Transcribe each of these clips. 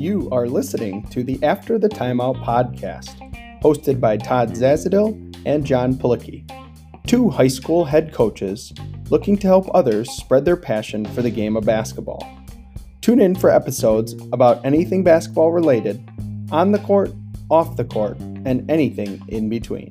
You are listening to the After the Timeout podcast, hosted by Todd Zazadil and John Palicki, two high school head coaches looking to help others spread their passion for the game of basketball. Tune in for episodes about anything basketball related, on the court, off the court, and anything in between.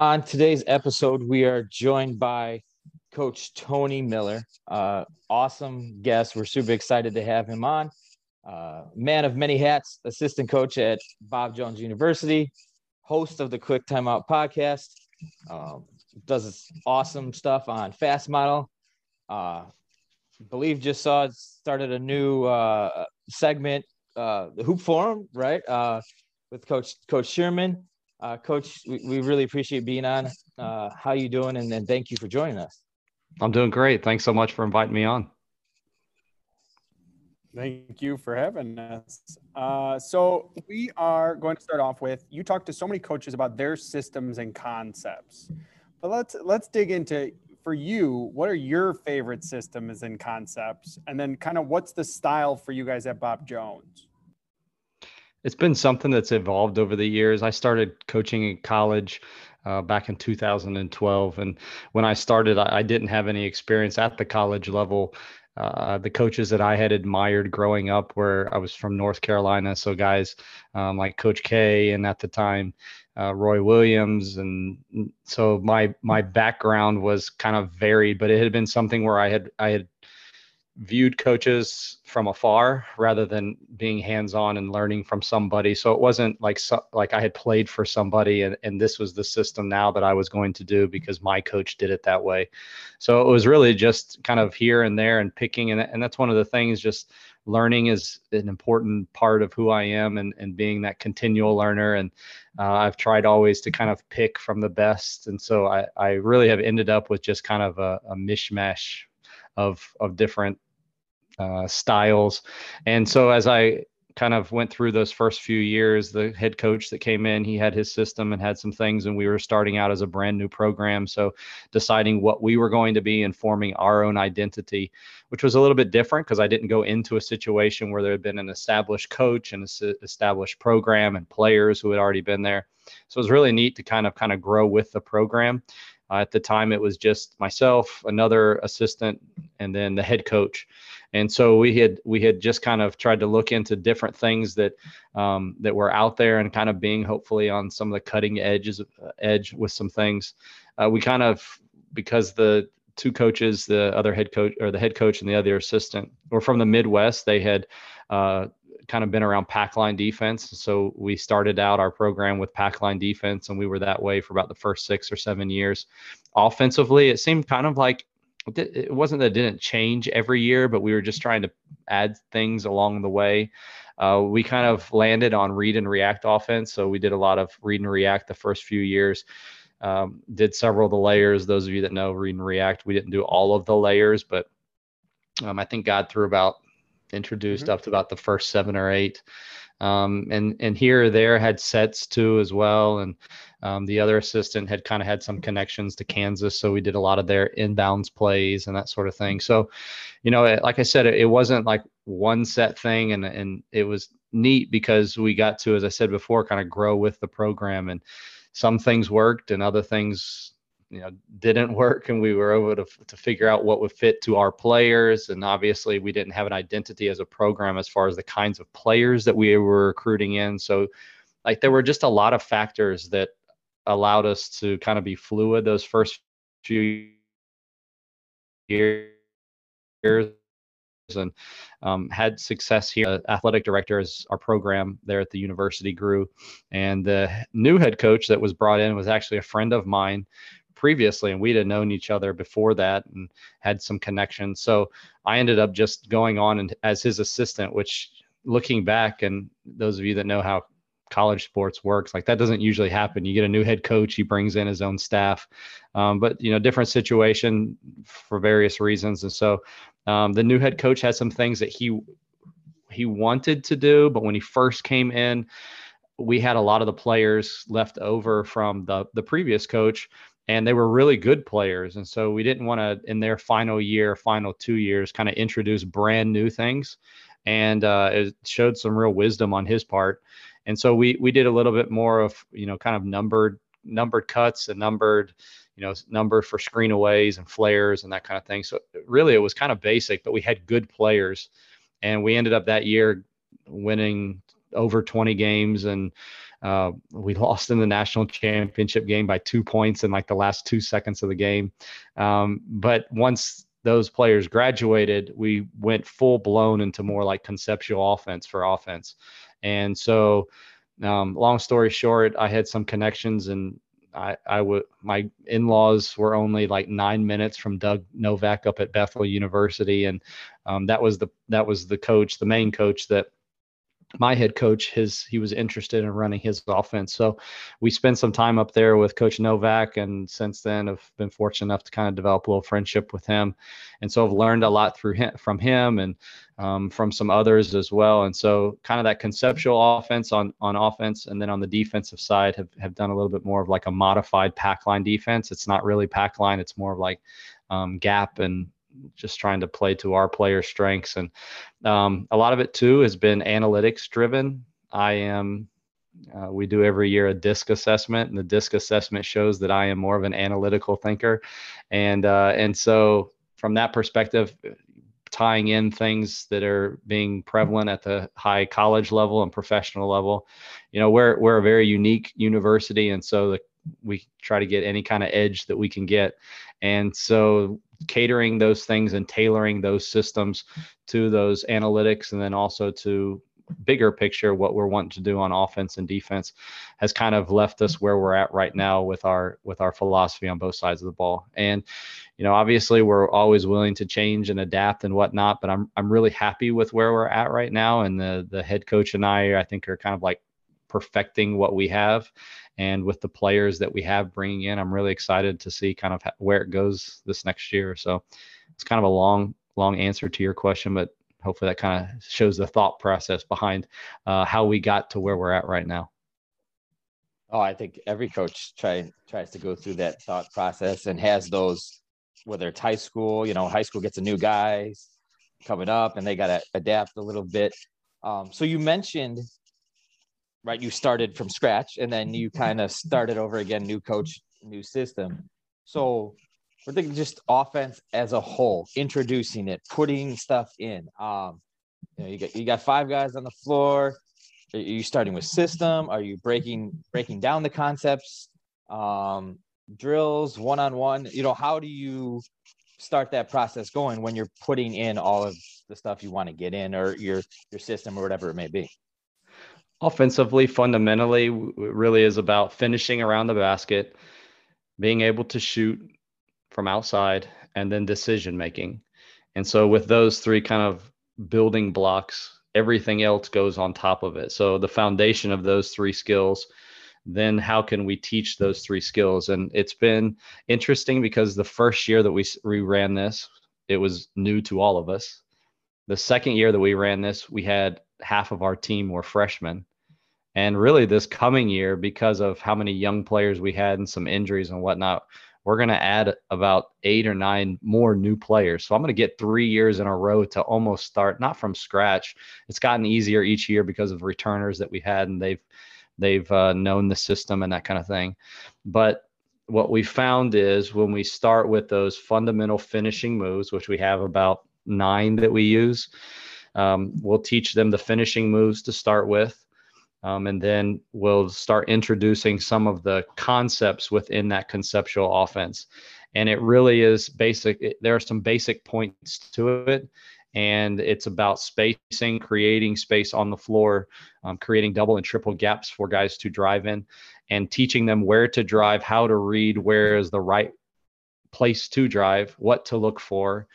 On today's episode, we are joined by Coach Tony Miller. Uh, awesome guest. We're super excited to have him on. Uh, man of many hats, assistant coach at Bob Jones University, host of the Quick Timeout podcast, um, does awesome stuff on Fast Model. Uh, believe just saw it started a new uh, segment, uh, the Hoop Forum, right? Uh, with Coach Coach Sherman. Uh, Coach, we, we really appreciate being on. Uh, how you doing? And, and thank you for joining us. I'm doing great. Thanks so much for inviting me on. Thank you for having us. Uh, so we are going to start off with you talked to so many coaches about their systems and concepts, but let's let's dig into for you. What are your favorite systems and concepts, and then kind of what's the style for you guys at Bob Jones? It's been something that's evolved over the years. I started coaching in college uh, back in 2012. And when I started, I, I, didn't have any experience at the college level uh, the coaches that I had admired growing up were I was from North Carolina, so guys um, like Coach K and at the time uh, Roy Williams, and so my my background was kind of varied, but it had been something where I had I had viewed coaches from afar rather than being hands-on and learning from somebody. So it wasn't like so, like i had played for somebody and, and this was the system now that i was going to do because my coach did it that way. So it was really just kind of here and there and picking and, and that's one of the things just learning is an important part of who i am and, and being that continual learner. And uh, i've tried always to kind of pick from the best. And so i, I really have ended up with just kind of a, a mishmash of of different uh, styles. And so as I kind of went through those first few years, the head coach that came in, he had his system and had some things, and we were starting out as a brand new program. So deciding what we were going to be and forming our own identity, which was a little bit different because I didn't go into a situation where there had been an established coach and an established program and players who had already been there. So it was really neat to kind of kind of grow with the program. Uh, at the time, it was just myself, another assistant, and then the head coach. And so we had we had just kind of tried to look into different things that um, that were out there and kind of being hopefully on some of the cutting edges uh, edge with some things. Uh, we kind of because the two coaches the other head coach or the head coach and the other assistant were from the midwest they had uh, kind of been around pack line defense. So we started out our program with pack line defense, and we were that way for about the first six or seven years. Offensively, it seemed kind of like it wasn't that it didn't change every year, but we were just trying to add things along the way. Uh, we kind of landed on read and react offense. So we did a lot of read and react the first few years. Um, did several of the layers. Those of you that know read and react, we didn't do all of the layers, but um, I think God threw about introduced mm-hmm. up to about the first seven or eight. Um, and and here or there had sets too as well. And um, the other assistant had kind of had some connections to Kansas, so we did a lot of their inbounds plays and that sort of thing. So, you know, it, like I said, it, it wasn't like one set thing, and and it was neat because we got to, as I said before, kind of grow with the program, and some things worked and other things you know didn't work and we were able to, to figure out what would fit to our players and obviously we didn't have an identity as a program as far as the kinds of players that we were recruiting in so like there were just a lot of factors that allowed us to kind of be fluid those first few years and um, had success here. Athletic director as our program there at the university grew, and the new head coach that was brought in was actually a friend of mine previously and we'd have known each other before that and had some connections so i ended up just going on and as his assistant which looking back and those of you that know how college sports works like that doesn't usually happen. You get a new head coach he brings in his own staff. Um, but you know different situation for various reasons. And so um, the new head coach had some things that he he wanted to do but when he first came in we had a lot of the players left over from the the previous coach and they were really good players. And so we didn't want to in their final year final two years kind of introduce brand new things. And uh, it showed some real wisdom on his part. And so we we did a little bit more of you know kind of numbered numbered cuts and numbered you know number for screen screenaways and flares and that kind of thing. So really it was kind of basic but we had good players. And we ended up that year winning over 20 games and uh, we lost in the national championship game by two points in like the last two seconds of the game. Um, but once those players graduated, we went full blown into more like conceptual offense for offense. And so, um, long story short, I had some connections and I, I would my in-laws were only like nine minutes from Doug Novak up at Bethel University, and um, that was the that was the coach, the main coach that my head coach his he was interested in running his offense. So we spent some time up there with coach novak and since then i've been fortunate enough to kind of develop a little friendship with him. And so i've learned a lot through him from him and um, from some others as well. And so kind of that conceptual offense on on offense and then on the defensive side have, have done a little bit more of like a modified pack line defense. It's not really pack line. It's more of like um, gap and just trying to play to our player strengths. And um, a lot of it too has been analytics driven. I am. Uh, we do every year a disc assessment, and the disc assessment shows that I am more of an analytical thinker, and uh, and so from that perspective, tying in things that are being prevalent at the high college level and professional level, you know, we're we're a very unique university, and so the, we try to get any kind of edge that we can get, and so catering those things and tailoring those systems to those analytics and then also to bigger picture what we're wanting to do on offense and defense has kind of left us where we're at right now with our with our philosophy on both sides of the ball. And you know obviously we're always willing to change and adapt and whatnot but i'm i'm really happy with where we're at right now. And the the head coach and i i think are kind of like perfecting what we have and with the players that we have bringing in, I'm really excited to see kind of where it goes this next year. So it's kind of a long, long answer to your question, but hopefully that kind of shows the thought process behind uh, how we got to where we're at right now. Oh, I think every coach try, tries to go through that thought process and has those, whether it's high school, you know, high school gets a new guy coming up and they got to adapt a little bit. Um, so you mentioned right? You started from scratch and then you kind of started over again, new coach, new system. So we're thinking just offense as a whole, introducing it, putting stuff in. Um, you know, you got you got five guys on the floor. Are you starting with system? Are you breaking breaking down the concepts? Um, drills, one on one. You know, how do you start that process going when you're putting in all of the stuff you want to get in or your your system or whatever it may be? Offensively, fundamentally, really is about finishing around the basket, being able to shoot from outside, and then decision making. And so, with those three kind of building blocks, everything else goes on top of it. So, the foundation of those three skills, then how can we teach those three skills? And it's been interesting because the first year that we, we ran this, it was new to all of us. The second year that we ran this, we had half of our team were freshmen. And really, this coming year, because of how many young players we had and some injuries and whatnot, we're going to add about eight or nine more new players. So I'm going to get three years in a row to almost start, not from scratch. It's gotten easier each year because of returners that we had, and they've they've uh, known the system and that kind of thing. But what we found is when we start with those fundamental finishing moves, which we have about nine that we use, um, we'll teach them the finishing moves to start with. Um, and then we'll start introducing some of the concepts within that conceptual offense. And it really is basic. It, there are some basic points to it. And it's about spacing, creating space on the floor, um, creating double and triple gaps for guys to drive in, and teaching them where to drive, how to read, where is the right place to drive, what to look for,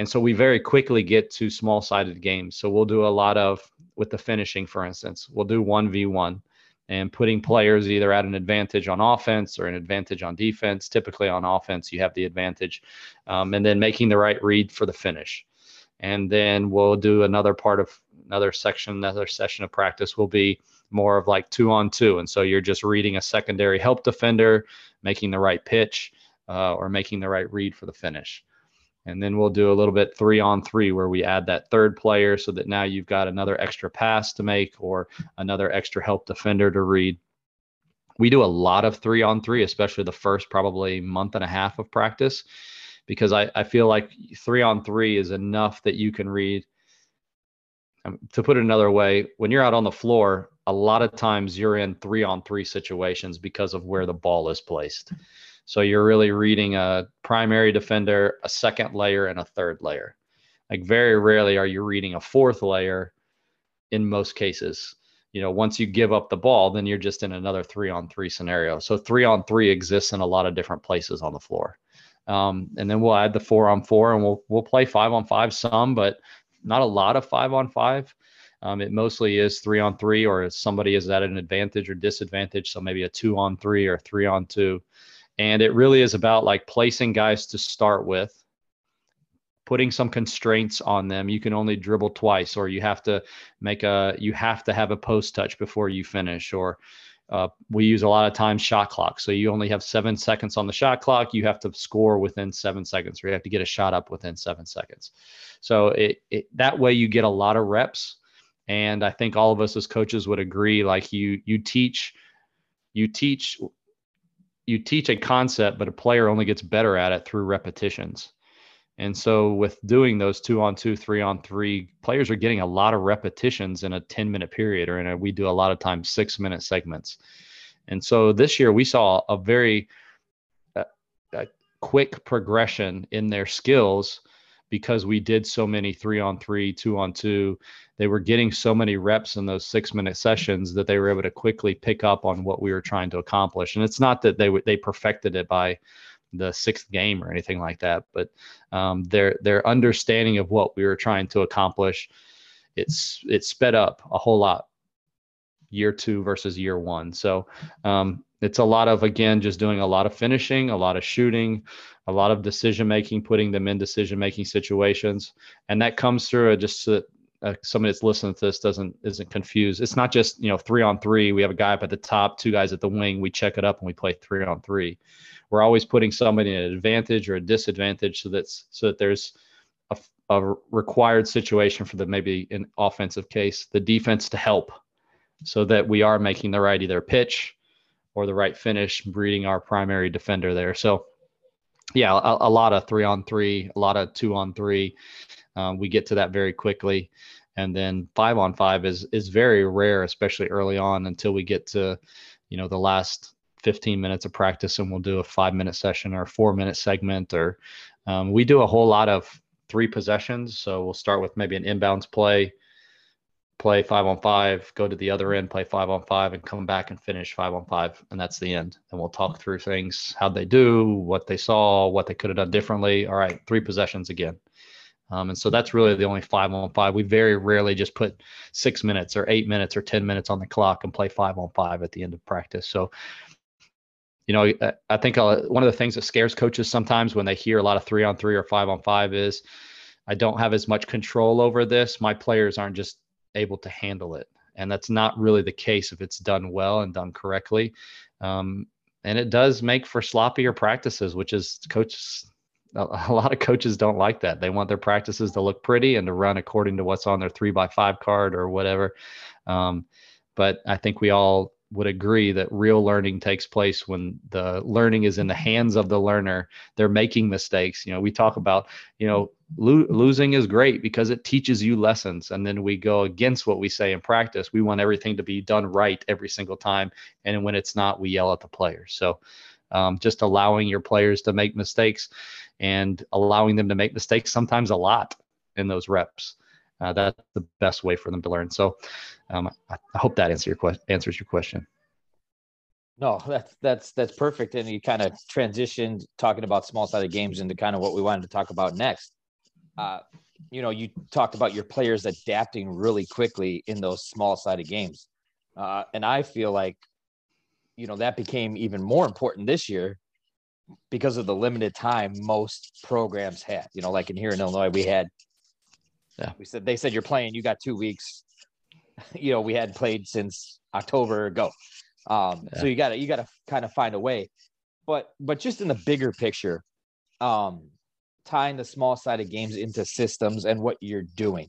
and so we very quickly get to small sided games. So we'll do a lot of, with the finishing, for instance, we'll do 1v1 and putting players either at an advantage on offense or an advantage on defense. Typically on offense, you have the advantage. Um, and then making the right read for the finish. And then we'll do another part of another section, another session of practice will be more of like two on two. And so you're just reading a secondary help defender, making the right pitch, uh, or making the right read for the finish. And then we'll do a little bit three on three where we add that third player so that now you've got another extra pass to make or another extra help defender to read. We do a lot of three on three, especially the first probably month and a half of practice, because I, I feel like three on three is enough that you can read. Um, to put it another way, when you're out on the floor, a lot of times you're in three on three situations because of where the ball is placed. So you're really reading a primary defender, a second layer, and a third layer. Like very rarely are you reading a fourth layer in most cases. You know, once you give up the ball, then you're just in another three on three scenario. So three on three exists in a lot of different places on the floor. Um, and then we'll add the four on four and we'll we'll play five on five some, but not a lot of five on five. Um, it mostly is three on three, or somebody is at an advantage or disadvantage. So maybe a two on three or three on two. And it really is about like placing guys to start with, putting some constraints on them. You can only dribble twice, or you have to make a, you have to have a post touch before you finish, or uh, we use a lot of times shot clock. So you only have seven seconds on the shot clock. You have to score within seven seconds, or you have to get a shot up within seven seconds. So it, it that way you get a lot of reps. And I think all of us as coaches would agree. Like you, you teach, you teach you teach a concept, but a player only gets better at it through repetitions. And so, with doing those two on two, three on three, players are getting a lot of repetitions in a 10 minute period, or in a, we do a lot of times six minute segments. And so, this year we saw a very uh, a quick progression in their skills because we did so many three on three, two on two. They were getting so many reps in those six minute sessions that they were able to quickly pick up on what we were trying to accomplish. And it's not that they they perfected it by the sixth game or anything like that, but um, their their understanding of what we were trying to accomplish, it's it sped up a whole lot year two versus year one. So um, it's a lot of again just doing a lot of finishing, a lot of shooting, a lot of decision making, putting them in decision making situations, and that comes through just so uh, somebody that's listening to this doesn't isn't confused. It's not just you know three on three. We have a guy up at the top, two guys at the wing. We check it up and we play three on three. We're always putting somebody in an advantage or a disadvantage so that's so that there's a, a required situation for the maybe an offensive case, the defense to help, so that we are making the right either pitch or the right finish, breeding our primary defender there. So yeah, a, a, lot of three on three, a lot of two on three. Um, we get to that very quickly, and then five on five is is very rare, especially early on, until we get to, you know, the last 15 minutes of practice, and we'll do a five minute session or a four minute segment, or um, we do a whole lot of three possessions. So we'll start with maybe an inbounds play, play five on five, go to the other end, play five on five, and come back and finish five on five. And that's the end. And we'll talk through things, how they do, what they saw, what they could have done differently. All right, three possessions again. Um, and so that's really the only five on five. We very rarely just put six minutes or eight minutes or 10 minutes on the clock and play five on five at the end of practice. So, you know, I think uh, one of the things that scares coaches sometimes when they hear a lot of three on three or five on five is, I don't have as much control over this. My players aren't just able to handle it. And that's not really the case if it's done well and done correctly. Um, and it does make for sloppier practices, which is coaches. A, lot of coaches don't like that. They want their practices to look pretty and to run according to what's on their three by five card or whatever. Um, but I think we all would agree that real learning takes place when the learning is in the hands of the learner. They're making mistakes. You know, we talk about, you know, lo- losing is great because it teaches you lessons. And then we go against what we say in practice. We want everything to be done right every single time. And when it's not, we yell at the players. So um, just allowing your players to make mistakes and allowing them to make mistakes sometimes a lot in those reps. Uh, that's the best way for them to learn. So um, I, hope that answer your que- answers your question. No, that's that's that's perfect. And you kind of transitioned talking about small sided games into kind of what we wanted to talk about next. Uh, you know, you talked about your players adapting really quickly in those small sided games. Uh, and I feel like, you know, that became even more important this year because of the limited time most programs had. You know, like in here in Illinois, we had, yeah, we said they said you're playing, you got two weeks. You know, we had played since October, go. Um, yeah. So you got to you got to kind of find a way. But but just in the bigger picture, um, tying the small side of games into systems and what you're doing.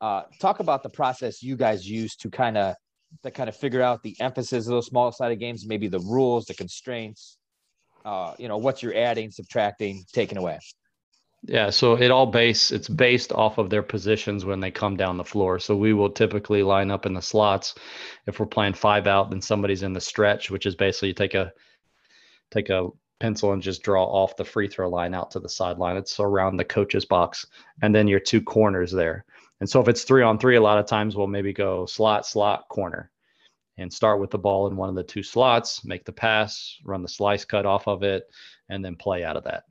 Uh, talk about the process you guys use to kind of to kind of figure out the emphasis of those small sided games, maybe the rules, the constraints, uh, you know, what you're adding, subtracting, taking away. Yeah, so it all base it's based off of their positions when they come down the floor. So we will typically line up in the slots. If we're playing five out, then somebody's in the stretch, which is basically you take a take a pencil and just draw off the free throw line out to the sideline. It's around the coach's box, and then your two corners there. And so if it's three on three, a lot of times we'll maybe go slot, slot, corner, and start with the ball in one of the two slots, make the pass, run the slice cut off of it, and then play out of that.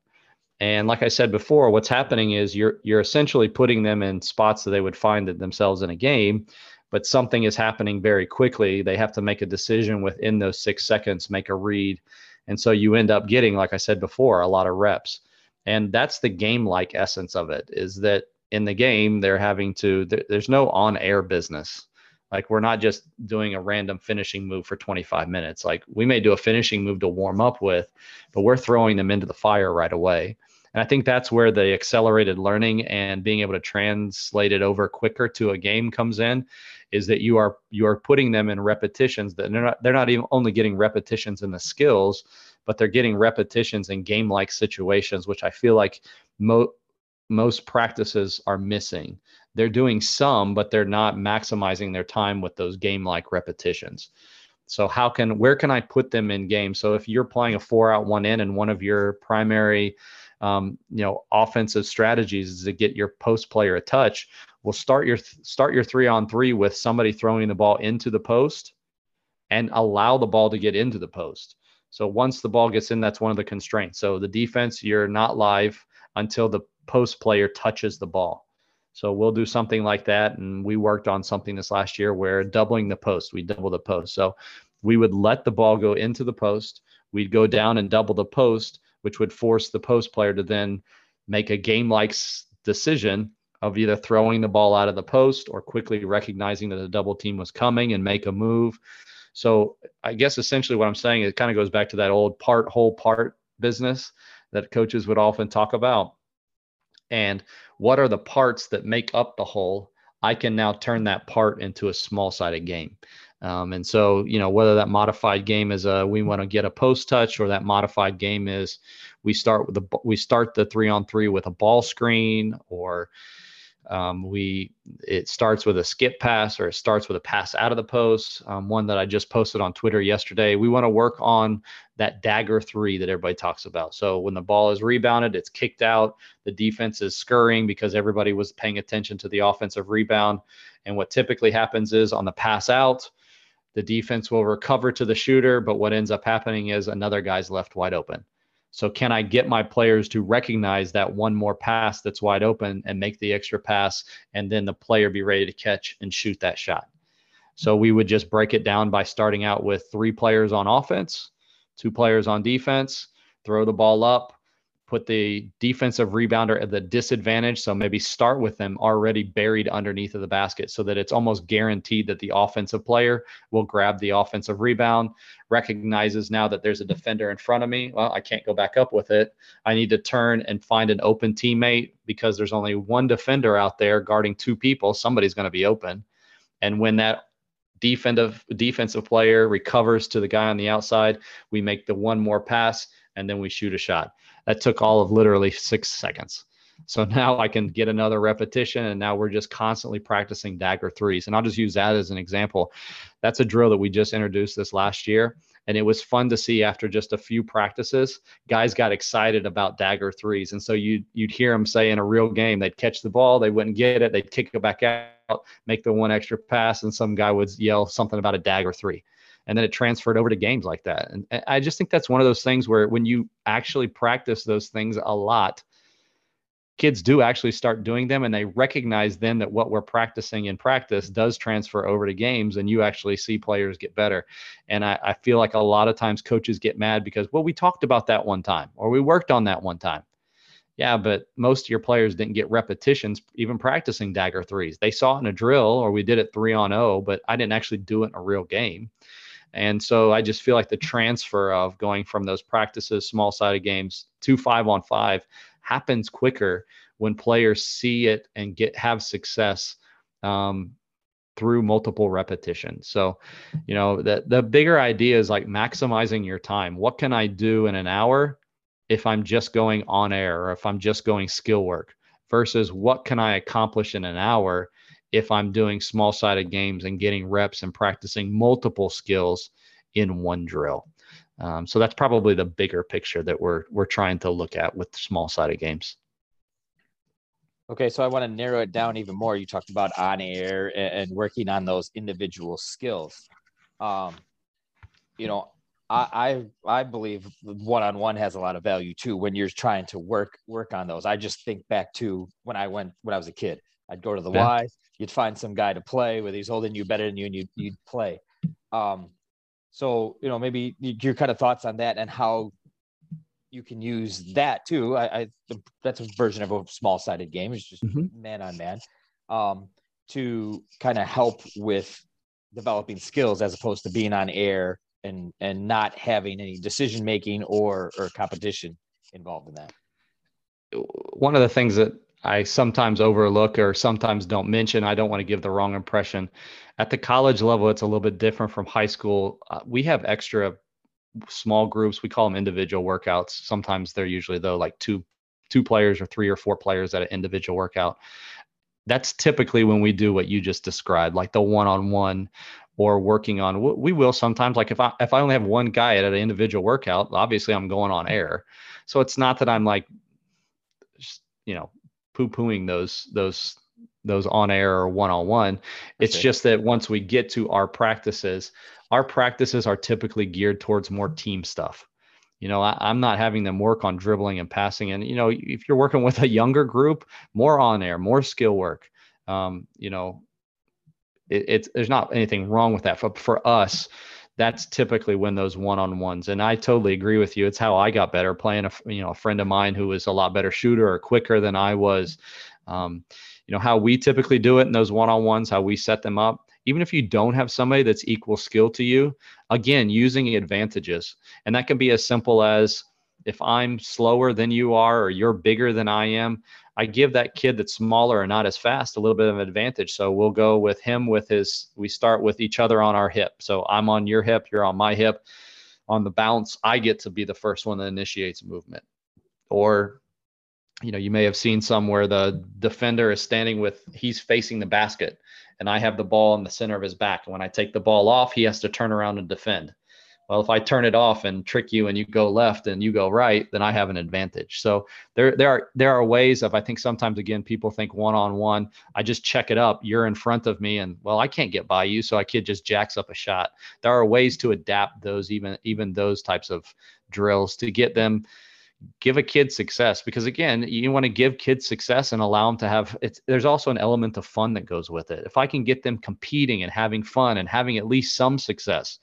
And like I said before, what's happening is you're you're essentially putting them in spots that they would find themselves in a game, but something is happening very quickly. They have to make a decision within those six seconds, make a read, and so you end up getting, like I said before, a lot of reps. And that's the game-like essence of it. Is that in the game they're having to? There's no on-air business. Like we're not just doing a random finishing move for 25 minutes. Like we may do a finishing move to warm up with, but we're throwing them into the fire right away. And I think that's where the accelerated learning and being able to translate it over quicker to a game comes in is that you are you are putting them in repetitions that they're not they're not even only getting repetitions in the skills, but they're getting repetitions in game like situations, which I feel like mo- most practices are missing. They're doing some, but they're not maximizing their time with those game like repetitions. So how can where can I put them in game? So if you're playing a four out one in and one of your primary um, you know offensive strategies is to get your post player a touch. Well start your start your three on three with somebody throwing the ball into the post and allow the ball to get into the post. So once the ball gets in that's one of the constraints. So the defense you're not live until the post player touches the ball. So we'll do something like that. And we worked on something this last year where doubling the post we double the post. So we would let the ball go into the post. We'd go down and double the post which would force the post player to then make a game like decision of either throwing the ball out of the post or quickly recognizing that a double team was coming and make a move. So I guess essentially what I'm saying it kind of goes back to that old part whole part business that coaches would often talk about. And what are the parts that make up the whole? I can now turn that part into a small sided game. Um, and so, you know, whether that modified game is a we want to get a post touch or that modified game is we start with the we start the three on three with a ball screen or um, we it starts with a skip pass or it starts with a pass out of the post. Um, one that I just posted on Twitter yesterday. We want to work on that dagger three that everybody talks about. So when the ball is rebounded, it's kicked out. The defense is scurrying because everybody was paying attention to the offensive rebound. And what typically happens is on the pass out, the defense will recover to the shooter, but what ends up happening is another guy's left wide open. So, can I get my players to recognize that one more pass that's wide open and make the extra pass, and then the player be ready to catch and shoot that shot? So, we would just break it down by starting out with three players on offense, two players on defense, throw the ball up, put the defensive rebounder at the disadvantage. So maybe start with them already buried underneath of the basket so that it's almost guaranteed that the offensive player will grab the offensive rebound, recognizes now that there's a defender in front of me. Well, I can't go back up with it. I need to turn and find an open teammate because there's only one defender out there guarding two people. Somebody's going to be open. And when that defensive defensive player recovers to the guy on the outside, we make the one more pass and then we shoot a shot. That took all of literally six seconds. So now I can get another repetition, and now we're just constantly practicing dagger threes. And I'll just use that as an example. That's a drill that we just introduced this last year. And it was fun to see after just a few practices, guys got excited about dagger threes. And so you'd, you'd hear them say in a real game, they'd catch the ball, they wouldn't get it, they'd kick it back out, make the one extra pass, and some guy would yell something about a dagger three and then it transferred over to games like that. And I just think that's one of those things where when you actually practice those things a lot, kids do actually start doing them and they recognize then that what we're practicing in practice does transfer over to games and you actually see players get better. And I, I feel like a lot of times coaches get mad because, well, we talked about that one time or we worked on that one time. Yeah, but most of your players didn't get repetitions even practicing dagger threes. They saw it in a drill or we did it three on O, oh, but I didn't actually do it in a real game. And so I just feel like the transfer of going from those practices, small sided games to five on five happens quicker when players see it and get have success um, through multiple repetitions. So, you know, the the bigger idea is like maximizing your time. What can I do in an hour if I'm just going on air or if I'm just going skill work versus what can I accomplish in an hour if I'm doing small sided games and getting reps and practicing multiple skills in one drill. Um, so that's probably the bigger picture that we're we're trying to look at with small sided games. Okay, so I want to narrow it down even more. You talked about on air and, working on those individual skills. Um, you know, I, I I believe one on one has a lot of value too when you're trying to work work on those. I just think back to when I went when I was a kid. I'd go to the yeah. Y, you'd find some guy to play with he's holding you better than you and you'd, you'd play. Um, so you know maybe your kind of thoughts on that and how you can use that too. I, I that's a version of a small sided game. It's just mm-hmm. man on man um, to kind of help with developing skills as opposed to being on air and and not having any decision making or or competition involved in that. One of the things that I sometimes overlook or sometimes don't mention. I don't want to give the wrong impression. At the college level, it's a little bit different from high school. Uh, we have extra small groups. We call them individual workouts. Sometimes they're usually though like two two players or three or four players at an individual workout. That's typically when we do what you just described, like the one-on-one or working on. We will sometimes like if I if I only have one guy at an individual workout, obviously I'm going on air. So it's not that I'm like, you know, poo-pooing those those those on air or one-on-one. It's just that once we get to our practices, our practices are typically geared towards more team stuff. You know, I, am not having them work on dribbling and passing. And, you know, if you're working with a younger group, more on air, more skill work. Um, you know, it, it's there's not anything wrong with that. But for us, that's typically when those one-on-ones and i totally agree with you it's how i got better playing a you know a friend of mine who was a lot better shooter or quicker than i was um, you know how we typically do it in those one-on-ones how we set them up even if you don't have somebody that's equal skill to you, again, using advantages. And that can be as simple as if I'm slower than you are or you're bigger than I am, I give that kid that's smaller and not as fast a little bit of an advantage. So we'll go with him with his, we start with each other on our hip. So I'm on your hip, you're on my hip. On the bounce, I get to be the first one that initiates movement. Or, you know, you may have seen some where the defender is standing with, he's facing the basket and I have the ball in the center of his back. And when I take the ball off, he has to turn around and defend. Well, if I turn it off and trick you and you go left and you go right, then I have an advantage. So there, there are there are ways of I think sometimes again people think one on one. I just check it up. You're in front of me, and well, I can't get by you, so I kid just jacks up a shot. There are ways to adapt those even even those types of drills to get them give a kid success because again you want to give kids success and allow them to have it's there's also an element of fun that goes with it if i can get them competing and having fun and having at least some success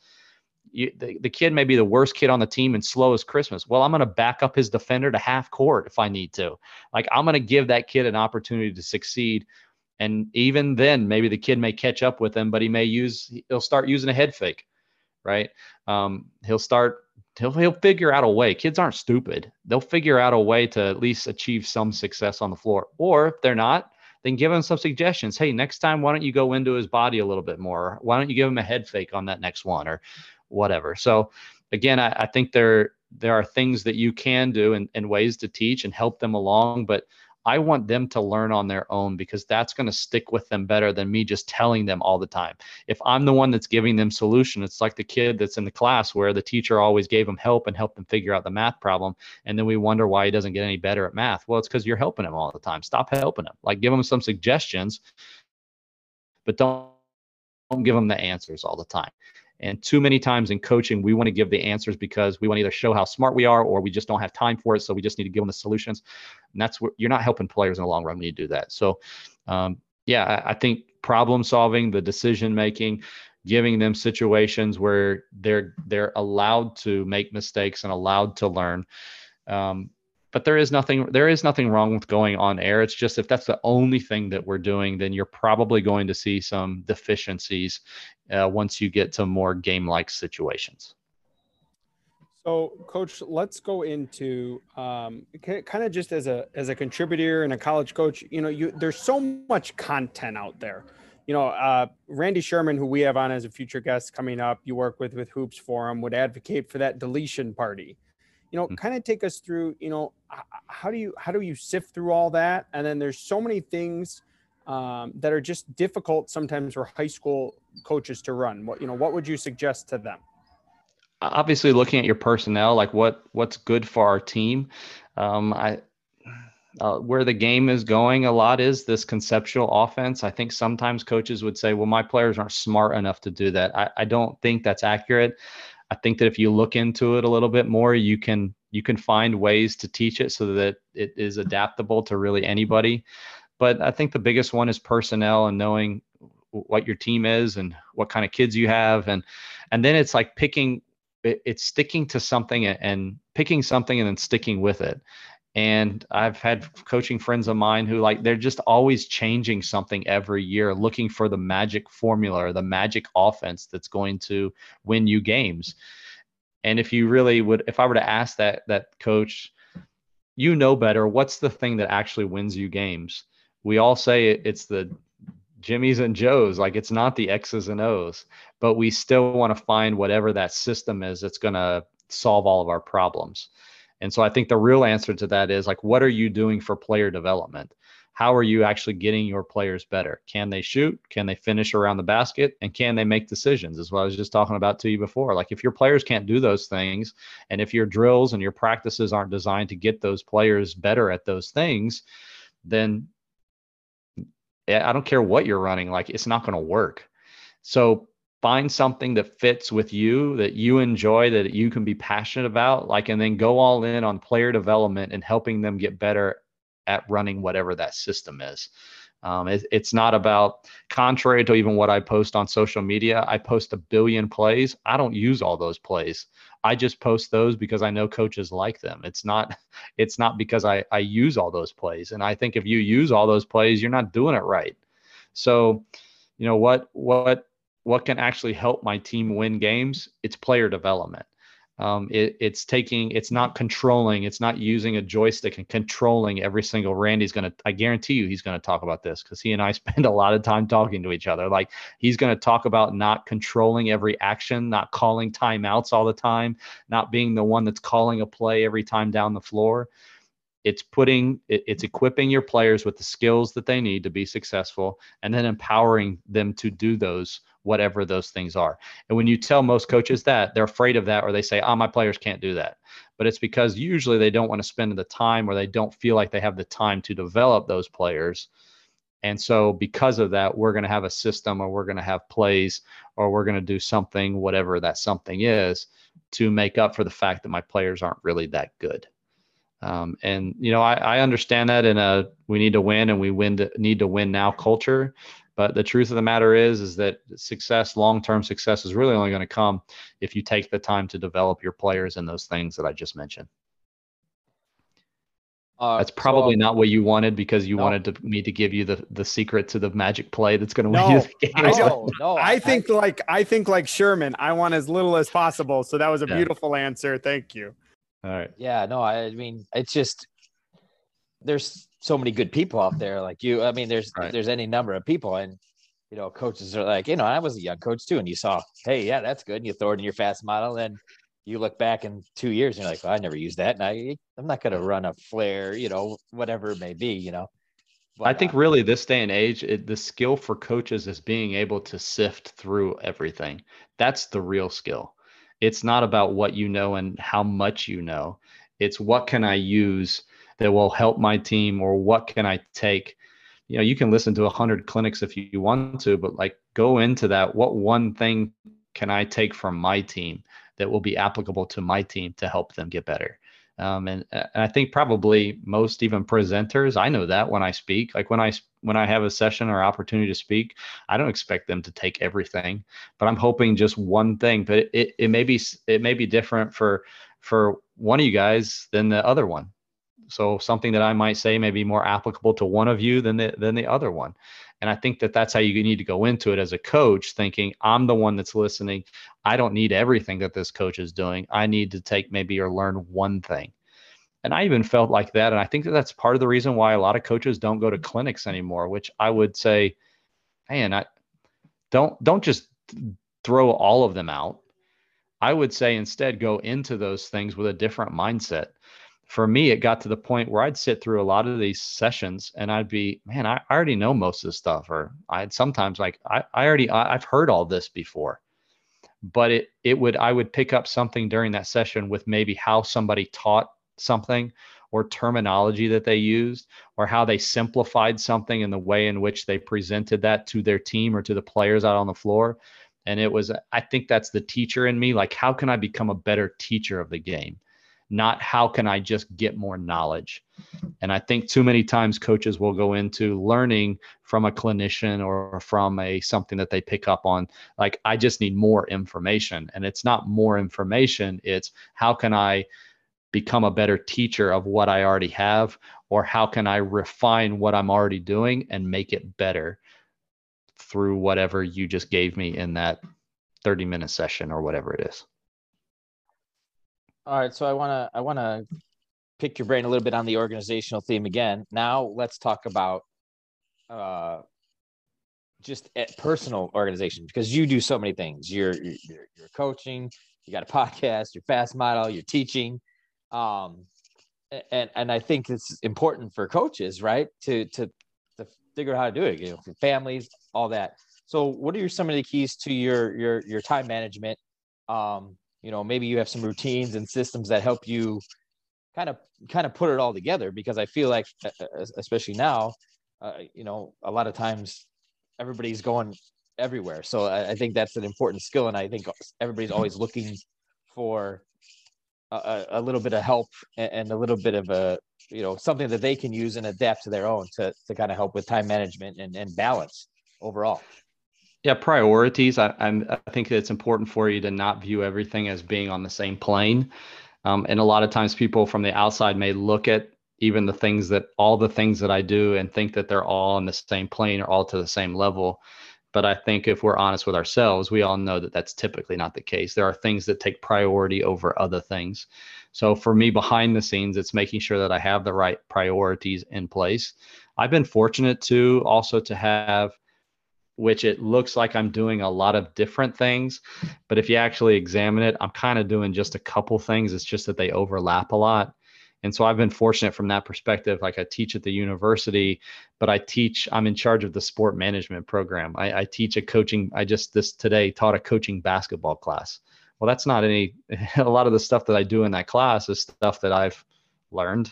you, the, the kid may be the worst kid on the team and slow as christmas well i'm going to back up his defender to half court if i need to like i'm going to give that kid an opportunity to succeed and even then maybe the kid may catch up with him but he may use he'll start using a head fake right um, he'll start he'll he'll figure out a way. Kids aren't stupid. They'll figure out a way to at least achieve some success on the floor. Or if they're not, then give him some suggestions. Hey, next time, why don't you go into his body a little bit more? Why don't you give him a head fake on that next one or whatever? So again, I, I think there there are things that you can do and, and ways to teach and help them along, but I want them to learn on their own because that's going to stick with them better than me just telling them all the time. If I'm the one that's giving them solution, it's like the kid that's in the class where the teacher always gave them help and helped them figure out the math problem. And then we wonder why he doesn't get any better at math. Well, it's because you're helping him all the time. Stop helping him. Like give him some suggestions, but don't, don't give them the answers all the time. And too many times in coaching, we want to give the answers because we want to either show how smart we are or we just don't have time for it. So we just need to give them the solutions. And that's what you're not helping players in the long run when you do that. So, um, yeah, I, I think problem solving, the decision making, giving them situations where they're they're allowed to make mistakes and allowed to learn. Um, but there is nothing there is nothing wrong with going on air. It's just if that's the only thing that we're doing then you're probably going to see some deficiencies uh, once you get to more game like situations. So coach let's go into um, kind of just as a as a contributor and a college coach you know you there's so much content out there. You know, uh, Randy Sherman, who we have on as a future guest coming up, you work with with Hoops Forum, would advocate for that deletion party. You know, mm-hmm. kind of take us through. You know, how do you how do you sift through all that? And then there's so many things um, that are just difficult sometimes for high school coaches to run. What you know, what would you suggest to them? Obviously, looking at your personnel, like what what's good for our team. Um, I uh, where the game is going a lot is this conceptual offense. I think sometimes coaches would say, well, my players aren't smart enough to do that. I, I don't think that's accurate. I think that if you look into it a little bit more, you can you can find ways to teach it so that it is adaptable to really anybody. But I think the biggest one is personnel and knowing what your team is and what kind of kids you have and and then it's like picking it's sticking to something and picking something and then sticking with it and i've had coaching friends of mine who like they're just always changing something every year looking for the magic formula or the magic offense that's going to win you games. And if you really would if i were to ask that that coach you know better. What's the thing that actually wins you games? We all say it's the jimmy's and joe's like it's not the x's and o's but we still want to find whatever that system is that's going to solve all of our problems and so I think the real answer to that is like, what are you doing for player development? How are you actually getting your players better? Can they shoot? Can they finish around the basket? And can they make decisions? Is what I was just talking about to you before. Like, if your players can't do those things, and if your drills and your practices aren't designed to get those players better at those things, then I don't care what you're running, like, it's not going to work. So find something that fits with you that you enjoy that you can be passionate about like and then go all in on player development and helping them get better at running whatever that system is. Um, it, it's not about contrary to even what i post on social media i post a billion plays. I don't use all those plays. I just post those because i know coaches like them. It's not it's not because i i use all those plays. And i think if you use all those plays you're not doing it right. So you know what what what can actually help my team win games it's player development. Um, it, it's taking it's not controlling it's not using a joystick and controlling every single randy's going to i guarantee you he's going to talk about this because he and i spend a lot of time talking to each other. Like he's going to talk about not controlling every action not calling timeouts all the time not being the one that's calling a play every time down the floor. It's putting it's equipping your players with the skills that they need to be successful and then empowering them to do those whatever those things are. And when you tell most coaches that, they're afraid of that or they say, oh, my players can't do that. But it's because usually they don't want to spend the time or they don't feel like they have the time to develop those players. And so, because of that, we're going to have a system or we're going to have plays or we're going to do something, whatever that something is, to make up for the fact that my players aren't really that good. Um, and you know, I, I, understand that in a we need to win and we win to, need to win now culture. But the truth of the matter is, is that success, long-term success, is really only going to come if you take the time to develop your players in those things that I just mentioned. Uh, that's probably so, not what you wanted because you no. wanted to, me to give you the the secret to the magic play that's going to no, win you the game. I don't. No, I think I, like I think like Sherman. I want as little as possible. So that was a yeah. beautiful answer. Thank you. All right. Yeah. No. I mean, it's just there's so many good people out there like you i mean there's right. there's any number of people and you know coaches are like you know i was a young coach too and you saw hey yeah that's good and you throw it in your fast model and you look back in two years and you're like well, i never used that and I, i'm not going to run a flare you know whatever it may be you know but, I think uh, really this day and age, it, the skill for coaches is being able to sift through everything. That's the real skill. It's not about what you know and how much you know. It's what can I use that will help my team or what can I take? You know, you can listen to a hundred clinics if you want to, but like go into that. What one thing can I take from my team that will be applicable to my team to help them get better? Um, and, and I think probably most even presenters, I know that when I speak, like when I when I have a session or opportunity to speak, I don't expect them to take everything, but I'm hoping just one thing. But it, it, it may be it may be different for for one of you guys than the other one so something that I might say may be more applicable to one of you than the than the other one. And I think that that's how you need to go into it as a coach, thinking I'm the one that's listening. I don't need everything that this coach is doing. I need to take maybe or learn one thing. And I even felt like that. And I think that that's part of the reason why a lot of coaches don't go to clinics anymore, which I would say, man, I don't don't just throw all of them out. I would say instead go into those things with a different mindset for me, it got to the point where I'd sit through a lot of these sessions and I'd be, man, I, I already know most of this stuff. Or I'd sometimes like, I, I already, I, I've heard all this before. But it, it would, I would pick up something during that session with maybe how somebody taught something or terminology that they used or how they simplified something in the way in which they presented that to their team or to the players out on the floor. And it was, I think that's the teacher in me. Like, how can I become a better teacher of the game? Not how can I just get more knowledge. And I think too many times coaches will go into learning from a clinician or from a something that they pick up on like I just need more information and it's not more information it's how can I become a better teacher of what I already have or how can I refine what I'm already doing and make it better through whatever you just gave me in that 30 minute session or whatever it is. All right, so I want to I want to pick your brain a little bit on the organizational theme again. Now let's talk about uh just at personal organization because you do so many things. You're you're, you're coaching, you got a podcast, you're fast model, you're teaching. Um and and I think it's important for coaches, right? To to to figure out how to do it, you know, families, all that. So what are your, some of the keys to your your your time management? Um you know maybe you have some routines and systems that help you kind of kind of put it all together because i feel like especially now uh, you know a lot of times everybody's going everywhere. So I, I, think that's an important skill and i think everybody's always looking for a, a little bit of help and, and, a little bit of a you know something that they can use and adapt to their own to, to kind of help with time management and, and balance overall yeah, priorities. I, I'm, I think it's important for you to not view everything as being on the same plane. Um, and a lot of times, people from the outside may look at even the things that all the things that I do and think that they're all on the same plane or all to the same level. But I think if we're honest with ourselves, we all know that that's typically not the case. There are things that take priority over other things. So for me, behind the scenes, it's making sure that I have the right priorities in place. I've been fortunate to also to have which it looks like I'm doing a lot of different things. But if you actually examine it, I'm kind of doing just a couple things. It's just that they overlap a lot. And so I've been fortunate from that perspective. Like I teach at the university, but I teach, I'm in charge of the sport management program. I, I teach a coaching, I just this today taught a coaching basketball class. Well, that's not any, a lot of the stuff that I do in that class is stuff that I've learned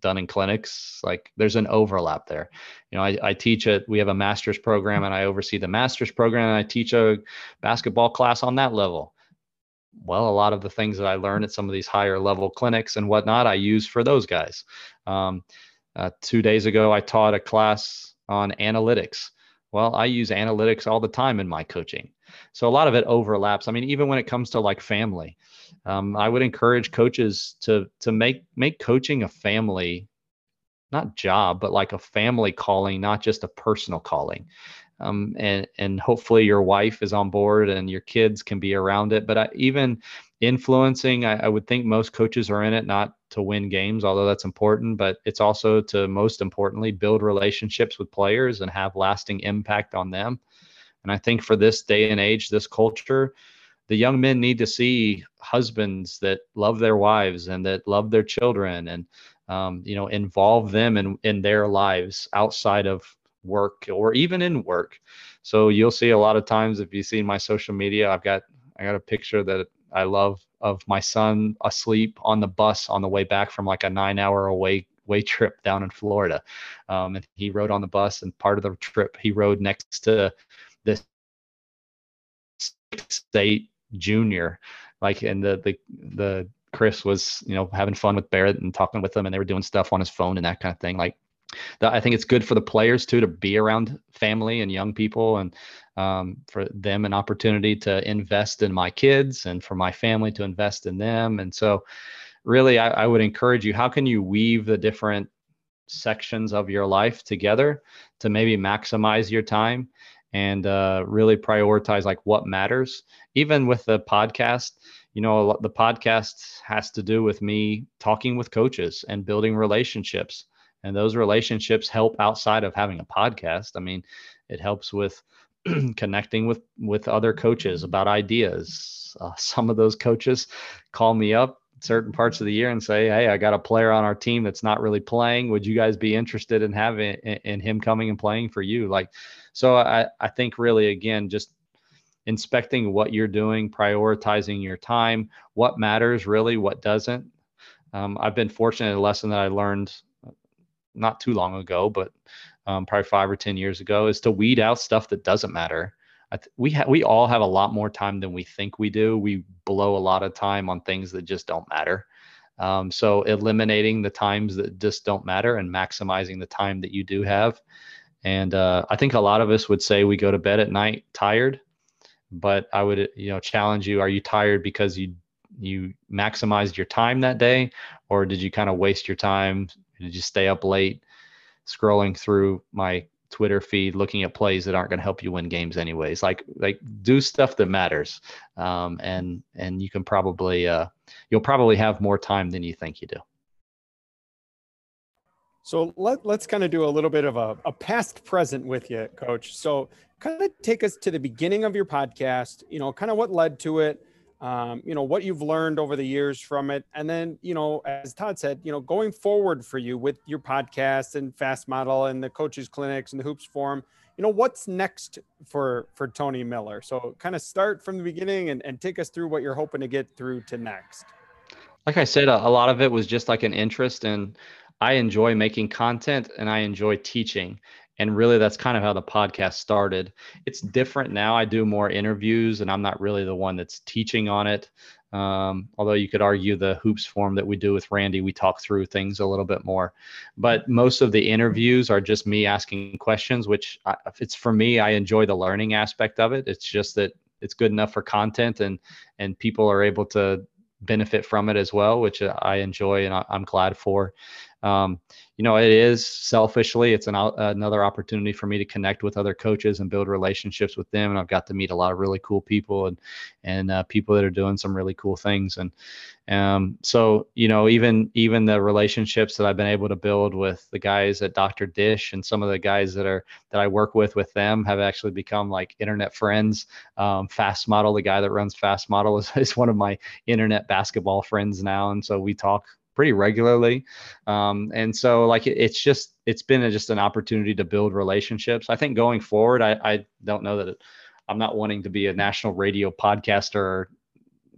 done in clinics like there's an overlap there. You know I, I teach it we have a master's program and i oversee the master's program and i teach a basketball class on that level. Well a lot of the things that i learn at some of these higher level clinics and whatnot i use for those guys. Um, uh, two days ago i taught a class on analytics. Well i use analytics all the time in my coaching. So a lot of it overlaps. I mean even when it comes to like family um, I would encourage coaches to to make make coaching a family, not job, but like a family calling, not just a personal calling. Um, and and hopefully your wife is on board and your kids can be around it. But I, even influencing, I, I would think most coaches are in it not to win games, although that's important, but it's also to most importantly build relationships with players and have lasting impact on them. And I think for this day and age, this culture, the young men need to see husbands that love their wives and that love their children and um, you know involve them in in their lives outside of work or even in work. So you'll see a lot of times if you see my social media i've got i got a picture that i love of my son asleep on the bus on the way back from like a nine hour away way trip down in florida. Um, and he rode on the bus and part of the trip he rode next to this state junior like and the the the chris was you know having fun with barrett and talking with them and they were doing stuff on his phone and that kind of thing like I think it's good for the players too to be around family and young people, and um, for them an opportunity to invest in my kids and for my family to invest in them. And so, really, I, I would encourage you. How can you weave the different sections of your life together to maybe maximize your time and uh, really prioritize like what matters? Even with the podcast, you know, the podcast has to do with me talking with coaches and building relationships. And those relationships help outside of having a podcast. I mean, it helps with connecting with with other coaches about ideas. Uh, some of those coaches call me up certain parts of the year and say, "Hey, I got a player on our team that's not really playing. Would you guys be interested in having in, in him coming and playing for you?" Like, so I I think really again just inspecting what you're doing, prioritizing your time, what matters really, what doesn't. Um, I've been fortunate. A lesson that I learned uh, not too long ago, but um, probably five or ten years ago, is to weed out stuff that doesn't matter. Th- we ha- we all have a lot more time than we think we do. We blow a lot of time on things that just don't matter. Um, so eliminating the times that just don't matter and maximizing the time that you do have. And uh, I think a lot of us would say we go to bed at night tired, but I would you know challenge you: Are you tired because you you maximized your time that day, or did you kind of waste your time? Did you stay up late scrolling through my Twitter feed looking at plays that aren't going to help you win games anyways. Like like do stuff that matters, um, and and you can probably uh, you'll probably have more time than you think you do. So let, let's kind of do a little bit of a, a past present with you, coach. So kind of take us to the beginning of your podcast, you know, kind of what led to it, um, you know what you've learned over the years from it and then you know as todd said you know going forward for you with your podcast and fast model and the coaches clinics and the hoops forum you know what's next for for tony miller? So kind of start from the beginning and, and take us through what you're hoping to get through to next. Like i said a, a lot of it was just like an interest and i enjoy making content and i enjoy teaching and really that's kind of how the podcast started. It's different now. I do more interviews and i'm not really the one that's teaching on it. Um, although you could argue the hoops forum that we do with randy we talk through things a little bit more. But most of the interviews are just me asking questions which I, it's for me i enjoy the learning aspect of it. It's just that it's good enough for content and and people are able to benefit from it as well which i enjoy and i'm glad for um, you know, it is selfishly, it's an, another opportunity for me to connect with other coaches and build relationships with them. And I've got to meet a lot of really cool people and, and uh, people that are doing some really cool things. And um, so, you know, even, even the relationships that I've been able to build with the guys at Dr. Dish and some of the guys that are, that I work with with them have actually become like internet friends. Um, Fast Model, the guy that runs Fast Model is, is one of my internet basketball friends now. And so we talk pretty regularly. Um, and so like it, it's just it's been a, just an opportunity to build relationships. I think going forward, I, I don't know that it, I'm not wanting to be a national radio podcaster or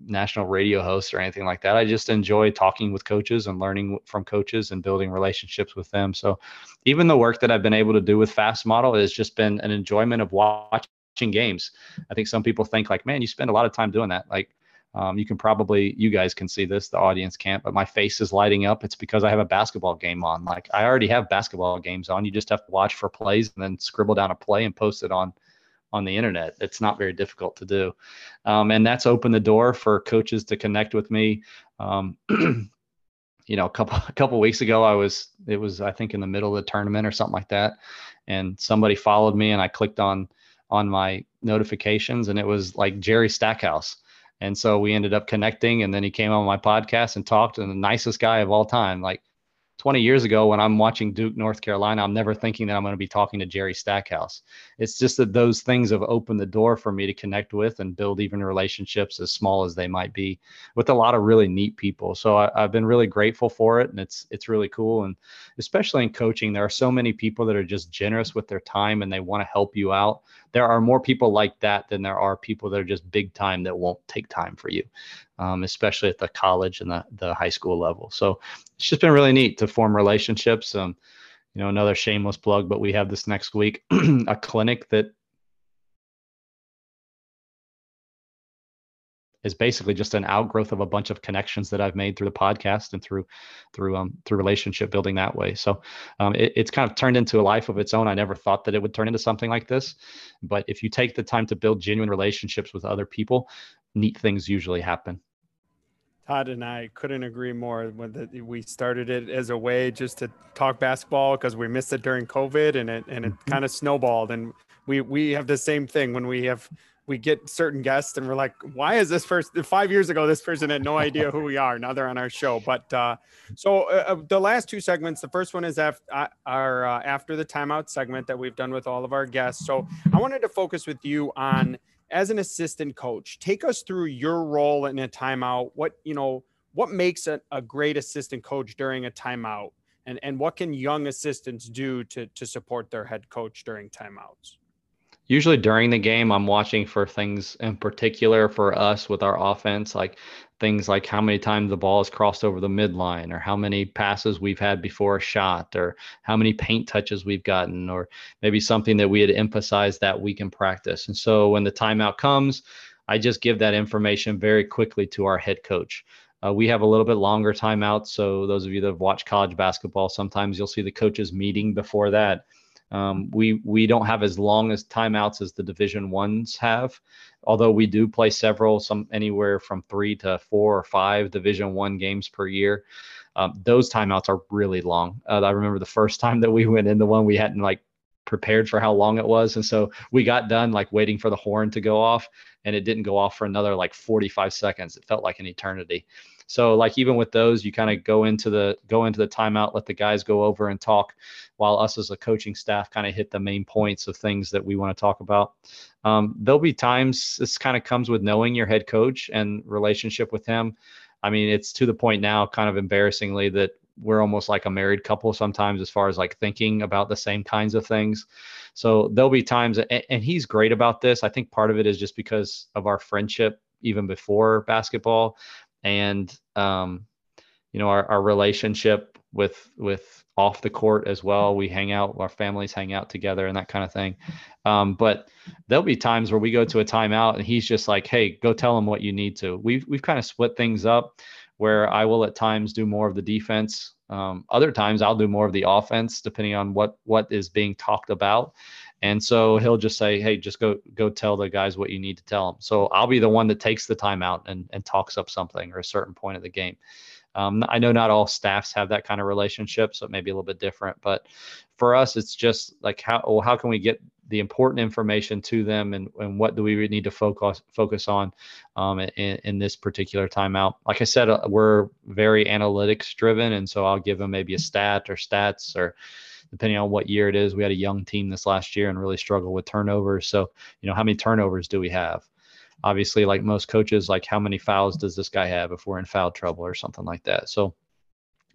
national radio host or anything like that. I just enjoy talking with coaches and learning from coaches and building relationships with them. So even the work that I've been able to do with Fast Model has just been an enjoyment of watching games. I think some people think like, man, you spend a lot of time doing that. Like um, you can probably, you guys can see this, the audience can't, but my face is lighting up. It's because I have a basketball game on. Like I already have basketball games on. You just have to watch for plays and then scribble down a play and post it on on the internet. It's not very difficult to do, um, and that's opened the door for coaches to connect with me. Um, you know, a couple a couple weeks ago, I was it was I think in the middle of the tournament or something like that, and somebody followed me, and I clicked on on my notifications, and it was like Jerry Stackhouse and so we ended up connecting and then he came on my podcast and talked and the nicest guy of all time. Like 20 years ago when I'm watching Duke, North Carolina, I'm never thinking that I'm going to be talking to Jerry Stackhouse. It's just that those things have opened the door for me to connect with and build even relationships as small as they might be with a lot of really neat people. So I, have been really grateful for it and it's it's really cool. And especially in coaching, there are so many people that are just generous with their time and they want to help you out. There are more people like that than there are people that are just big time that won't take time for you um, especially at the college and the, the high school level. So it's just been really neat to form relationships. Um, you know, another shameless plug, but we have this next week a clinic that is basically just an outgrowth of a bunch of connections that I've made through the podcast and through through um through relationship building that way. So um, it, it's kind of turned into a life of its own. I never thought that it would turn into something like this, but if you take the time to build genuine relationships with other people, neat things usually happen. Todd and I couldn't agree more. The, we started it as a way just to talk basketball because we missed it during COVID, and it and it mm-hmm. kind of snowballed. And we we have the same thing when we have we get certain guests and we're like, why is this person five years ago, this person had no idea who we are. Now they're on our show. But uh, so uh, uh the last two segments, the first one is after uh, our uh, after the timeout segment that we've done with all of our guests. So I wanted to focus with you on as an assistant coach, take us through your role in a timeout. What, you know, what makes a, a great assistant coach during a timeout? And, and what can young assistants do to, to support their head coach during timeouts? Usually during the game i'm watching for things in particular for us with our offense like things like how many times the ball has crossed over the midline or how many passes we've had before a shot or how many paint touches we've gotten or maybe something that we had emphasized that week in practice. And so when the timeout comes i just give that information very quickly to our head coach. Uh, we have a little bit longer timeout so those of you that have watched college basketball sometimes you'll see the coaches meeting before that um, we we don't have as long as timeouts as the Division ones have, although we do play several, some anywhere from three to four or five Division one games per year. Um, those timeouts are really long. Uh, I remember the first time that we went in the one we hadn't like prepared for how long it was, and so we got done like waiting for the horn to go off, and it didn't go off for another like 45 seconds. It felt like an eternity. So like even with those, you kind of go into the go into the timeout, let the guys go over and talk, while us as a coaching staff kind of hit the main points of things that we want to talk about. Um, there'll be times this kind of comes with knowing your head coach and relationship with him. I mean, it's to the point now, kind of embarrassingly, that we're almost like a married couple sometimes as far as like thinking about the same kinds of things. So there'll be times, and, and he's great about this. I think part of it is just because of our friendship even before basketball and um, you know our, our relationship with with off the court as well. We hang out, our families hang out together and that kind of thing. Um, but there'll be times where we go to a timeout and he's just like, "Hey, go tell them what you need to." We've we've kind of split things up where I will at times do more of the defense. Um, other times I'll do more of the offense, depending on what what is being talked about. And so he'll just say, "Hey, just go go tell the guys what you need to tell them." So I'll be the one that takes the timeout and and talks up something or a certain point of the game. Um, I know not all staffs have that kind of relationship, so it may be a little bit different. But for us, it's just like how well, how can we get the important information to them, and, and what do we need to focus focus on um, in, in this particular timeout? Like I said, uh, we're very analytics driven, and so I'll give them maybe a stat or stats or depending on what year it is. We had a young team this last year and really struggled with turnovers. So, you know, how many turnovers do we have? Obviously, like most coaches, like how many fouls does this guy have if we're in foul trouble or something like that? So,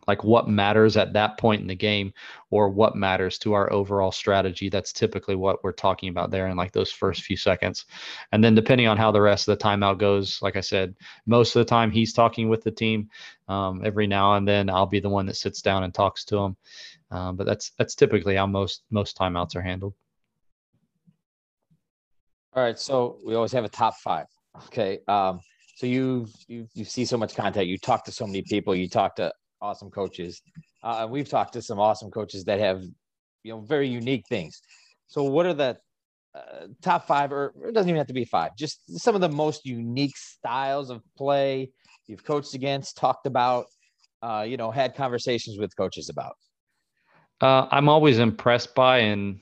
like what matters at that point in the game or what matters to our overall strategy that's typically what we're talking about there in like those first few seconds and then depending on how the rest of the timeout goes like i said most of the time he's talking with the team um, every now and then i'll be the one that sits down and talks to him um, but that's that's typically how most most timeouts are handled. All right, so we always have a top five. Okay, um, so you you you see so much content. You talk to so many people. You talk to awesome coaches. Uh, we've talked to some awesome coaches that have you know very unique things. So what are the uh, top five, or it doesn't even have to be five, just some of the most unique styles of play you've coached against, talked about, uh, you know, had conversations with coaches about? Uh, I'm always impressed by and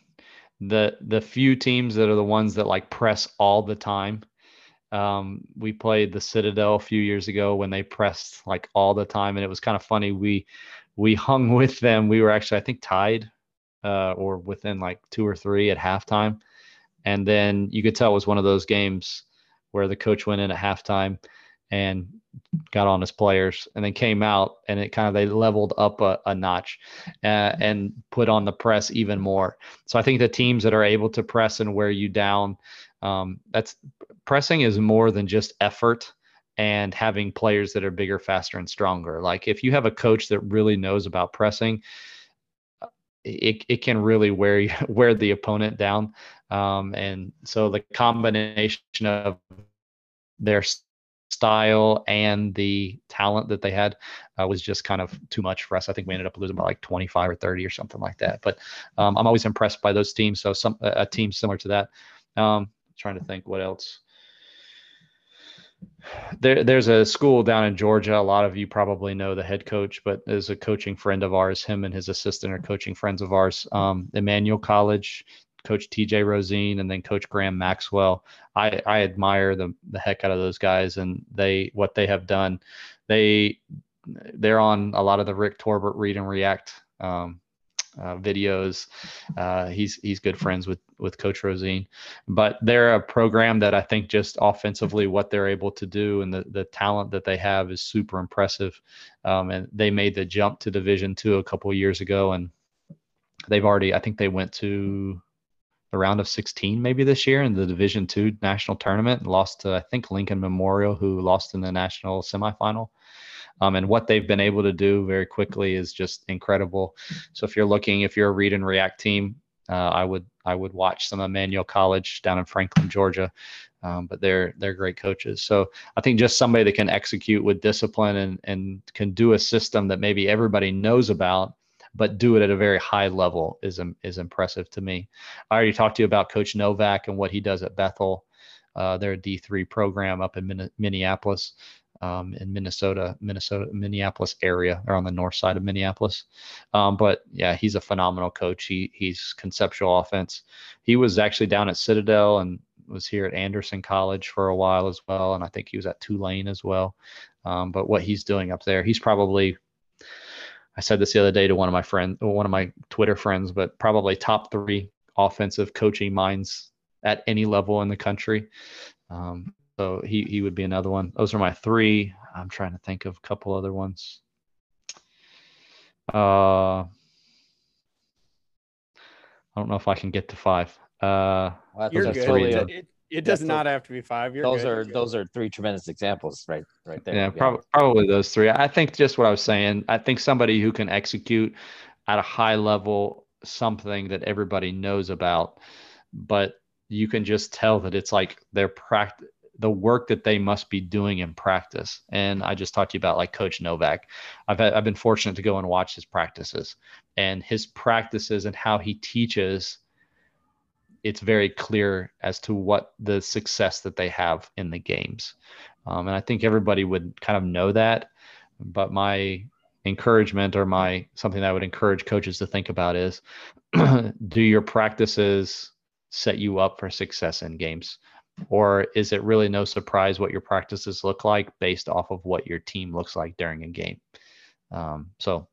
the the few teams that are the ones that like press all the time. Um, we played the Citadel a few years ago when they pressed like all the time, and it was kind of funny. We we hung with them. We were actually I think tied uh, or within like two or three at halftime, and then you could tell it was one of those games where the coach went in at halftime and got on his players and then came out and it kind of they leveled up a, a notch uh, and put on the press even more so i think the teams that are able to press and wear you down um, that's pressing is more than just effort and having players that are bigger faster and stronger like if you have a coach that really knows about pressing it, it can really wear you, wear the opponent down um, and so the combination of their style and the talent that they had uh, was just kind of too much for us. I think we ended up losing by like 25 or 30 or something like that. But um, I'm always impressed by those teams. So some a team similar to that. Um, trying to think what else. There, there's a school down in Georgia. A lot of you probably know the head coach, but is a coaching friend of ours. Him and his assistant are coaching friends of ours. Um, Emmanuel College, Coach TJ Rosene, and then Coach Graham Maxwell. I, I admire the the heck out of those guys and they what they have done. They they're on a lot of the Rick Torbett read and react um, uh, videos. Uh, he's he's good friends with with Coach Rosene, but they're a program that I think just offensively what they're able to do and the the talent that they have is super impressive. Um, and they made the jump to Division two a couple years ago, and they've already I think they went to the round of 16 maybe this year in the Division two national tournament and lost to I think Lincoln Memorial, who lost in the national semifinal. Um, and what they've been able to do very quickly is just incredible. So if you're looking, if you're a read and react team, uh, I would I would watch some Emmanuel College down in Franklin, Georgia. Um, but they're they're great coaches. So I think just somebody that can execute with discipline and and can do a system that maybe everybody knows about, but do it at a very high level is is impressive to me. I already talked to you about Coach Novak and what he does at Bethel. Uh, they're a D3 program up in Minneapolis um, in Minnesota, Minnesota, Minneapolis area, or on the north side of Minneapolis. Um, but yeah, he's a phenomenal coach. He he's conceptual offense. He was actually down at Citadel and was here at Anderson College for a while as well, and I think he was at Tulane as well. Um, but what he's doing up there, he's probably I said this the other day to one of my friends, one of my Twitter friends, but probably top three offensive coaching minds at any level in the country. Um, so he he would be another one. Those are my three. I'm trying to think of a couple other ones. Uh, I don't know if I can get to five. Uh, well, You're good. Three, it, it, it does not have to be five. You're those good. are those are three tremendous examples, right? Right there. Yeah, prob- probably those three. I think just what I was saying. I think somebody who can execute at a high level something that everybody knows about, but you can just tell that it's like their practice the work that they must be doing in practice. And I just talked to you about like Coach Novak. I've had, I've been fortunate to go and watch his practices and his practices and how he teaches. It's very clear as to what the success that they have in the games. Um, and I think everybody would kind of know that. But my encouragement or my something that I would encourage coaches to think about is do your practices set you up for success in games? Or is it really no surprise what your practices look like based off of what your team looks like during a game? Um, so,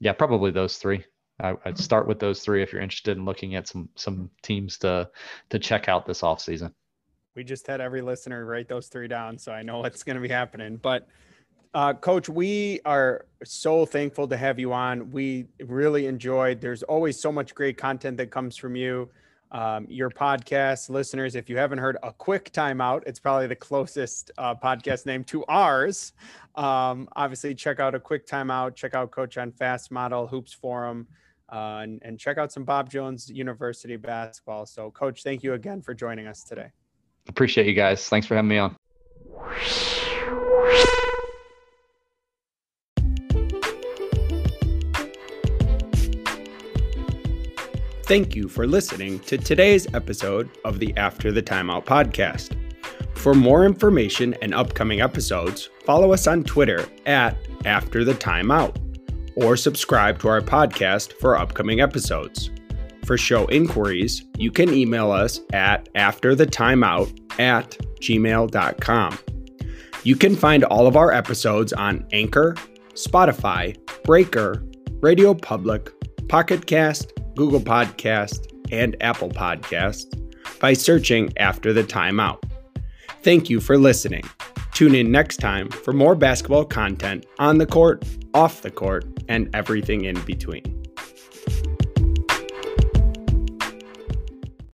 yeah, probably those three. I, would start with those three if you're interested in looking at some some teams to to check out this off season. We just had every listener write those three down, so I know what's going to be happening. But uh, Coach, we are so thankful to have you on. We really enjoyed. There's always so much great content that comes from you um, your podcast listeners. If you haven't heard a quick timeout, it's probably the closest uh, podcast name to ours. Um, obviously, check out a quick timeout. Check out Coach on Fast Model Hoops Forum, uh, and, and check out some Bob Jones University basketball. So, Coach, thank you again for joining us today. Appreciate you guys. Thanks for having me on. Thank you for listening to today's episode of the After the Timeout podcast. For more information and upcoming episodes, follow us on Twitter at After the Timeout or subscribe to our podcast for upcoming episodes. For show inquiries, you can email us at afterthetimeout at gmail.com. You can find all of our episodes on Anchor, Spotify, Breaker, Radio Public, Pocket Cast, Google Podcast, and Apple Podcast by searching After the Timeout. Thank you for listening. Tune in next time for more basketball content on the court, off the court, and everything in between.